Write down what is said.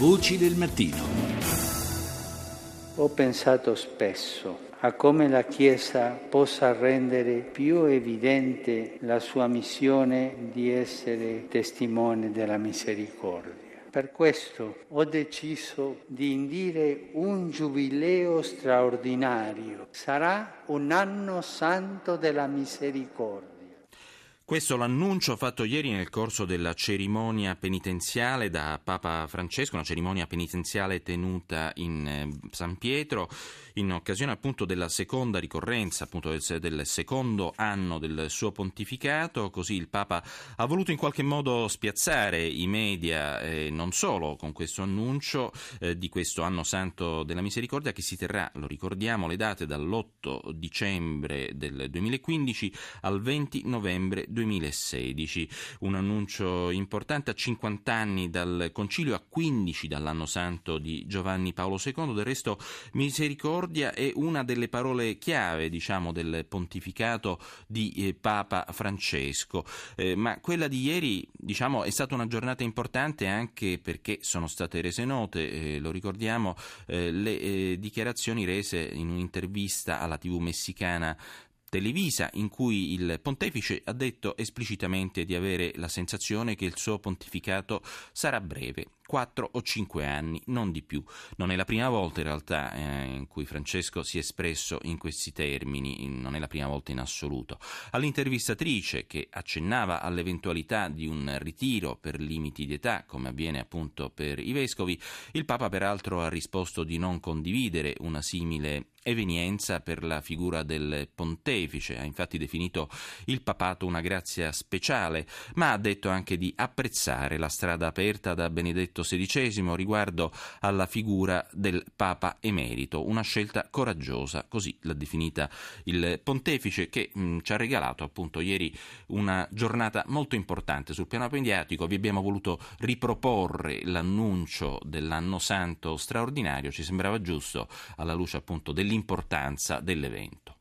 Voci del mattino. Ho pensato spesso a come la Chiesa possa rendere più evidente la sua missione di essere testimone della misericordia. Per questo ho deciso di indire un giubileo straordinario. Sarà un anno santo della misericordia. Questo l'annuncio fatto ieri nel corso della cerimonia penitenziale da Papa Francesco, una cerimonia penitenziale tenuta in eh, San Pietro in occasione appunto della seconda ricorrenza, appunto del, del secondo anno del suo pontificato, così il Papa ha voluto in qualche modo spiazzare i media, eh, non solo con questo annuncio eh, di questo anno santo della misericordia che si terrà, lo ricordiamo, le date dall'8 dicembre del 2015 al 20 novembre 2015. 2016. Un annuncio importante a 50 anni dal concilio, a 15 dall'anno santo di Giovanni Paolo II. Del resto, misericordia è una delle parole chiave, diciamo, del pontificato di eh, Papa Francesco. Eh, ma quella di ieri, diciamo, è stata una giornata importante anche perché sono state rese note, eh, lo ricordiamo, eh, le eh, dichiarazioni rese in un'intervista alla TV messicana televisa in cui il pontefice ha detto esplicitamente di avere la sensazione che il suo pontificato sarà breve 4 o 5 anni, non di più. Non è la prima volta in realtà eh, in cui Francesco si è espresso in questi termini, non è la prima volta in assoluto. All'intervistatrice che accennava all'eventualità di un ritiro per limiti di età, come avviene appunto per i vescovi, il Papa peraltro ha risposto di non condividere una simile evenienza per la figura del pontefice, ha infatti definito il papato una grazia speciale, ma ha detto anche di apprezzare la strada aperta da Benedetto XVI riguardo alla figura del Papa emerito, una scelta coraggiosa, così l'ha definita il pontefice che mh, ci ha regalato appunto ieri una giornata molto importante sul piano mediatico, vi abbiamo voluto riproporre l'annuncio dell'anno santo straordinario, ci sembrava giusto alla luce appunto dell'importanza dell'evento.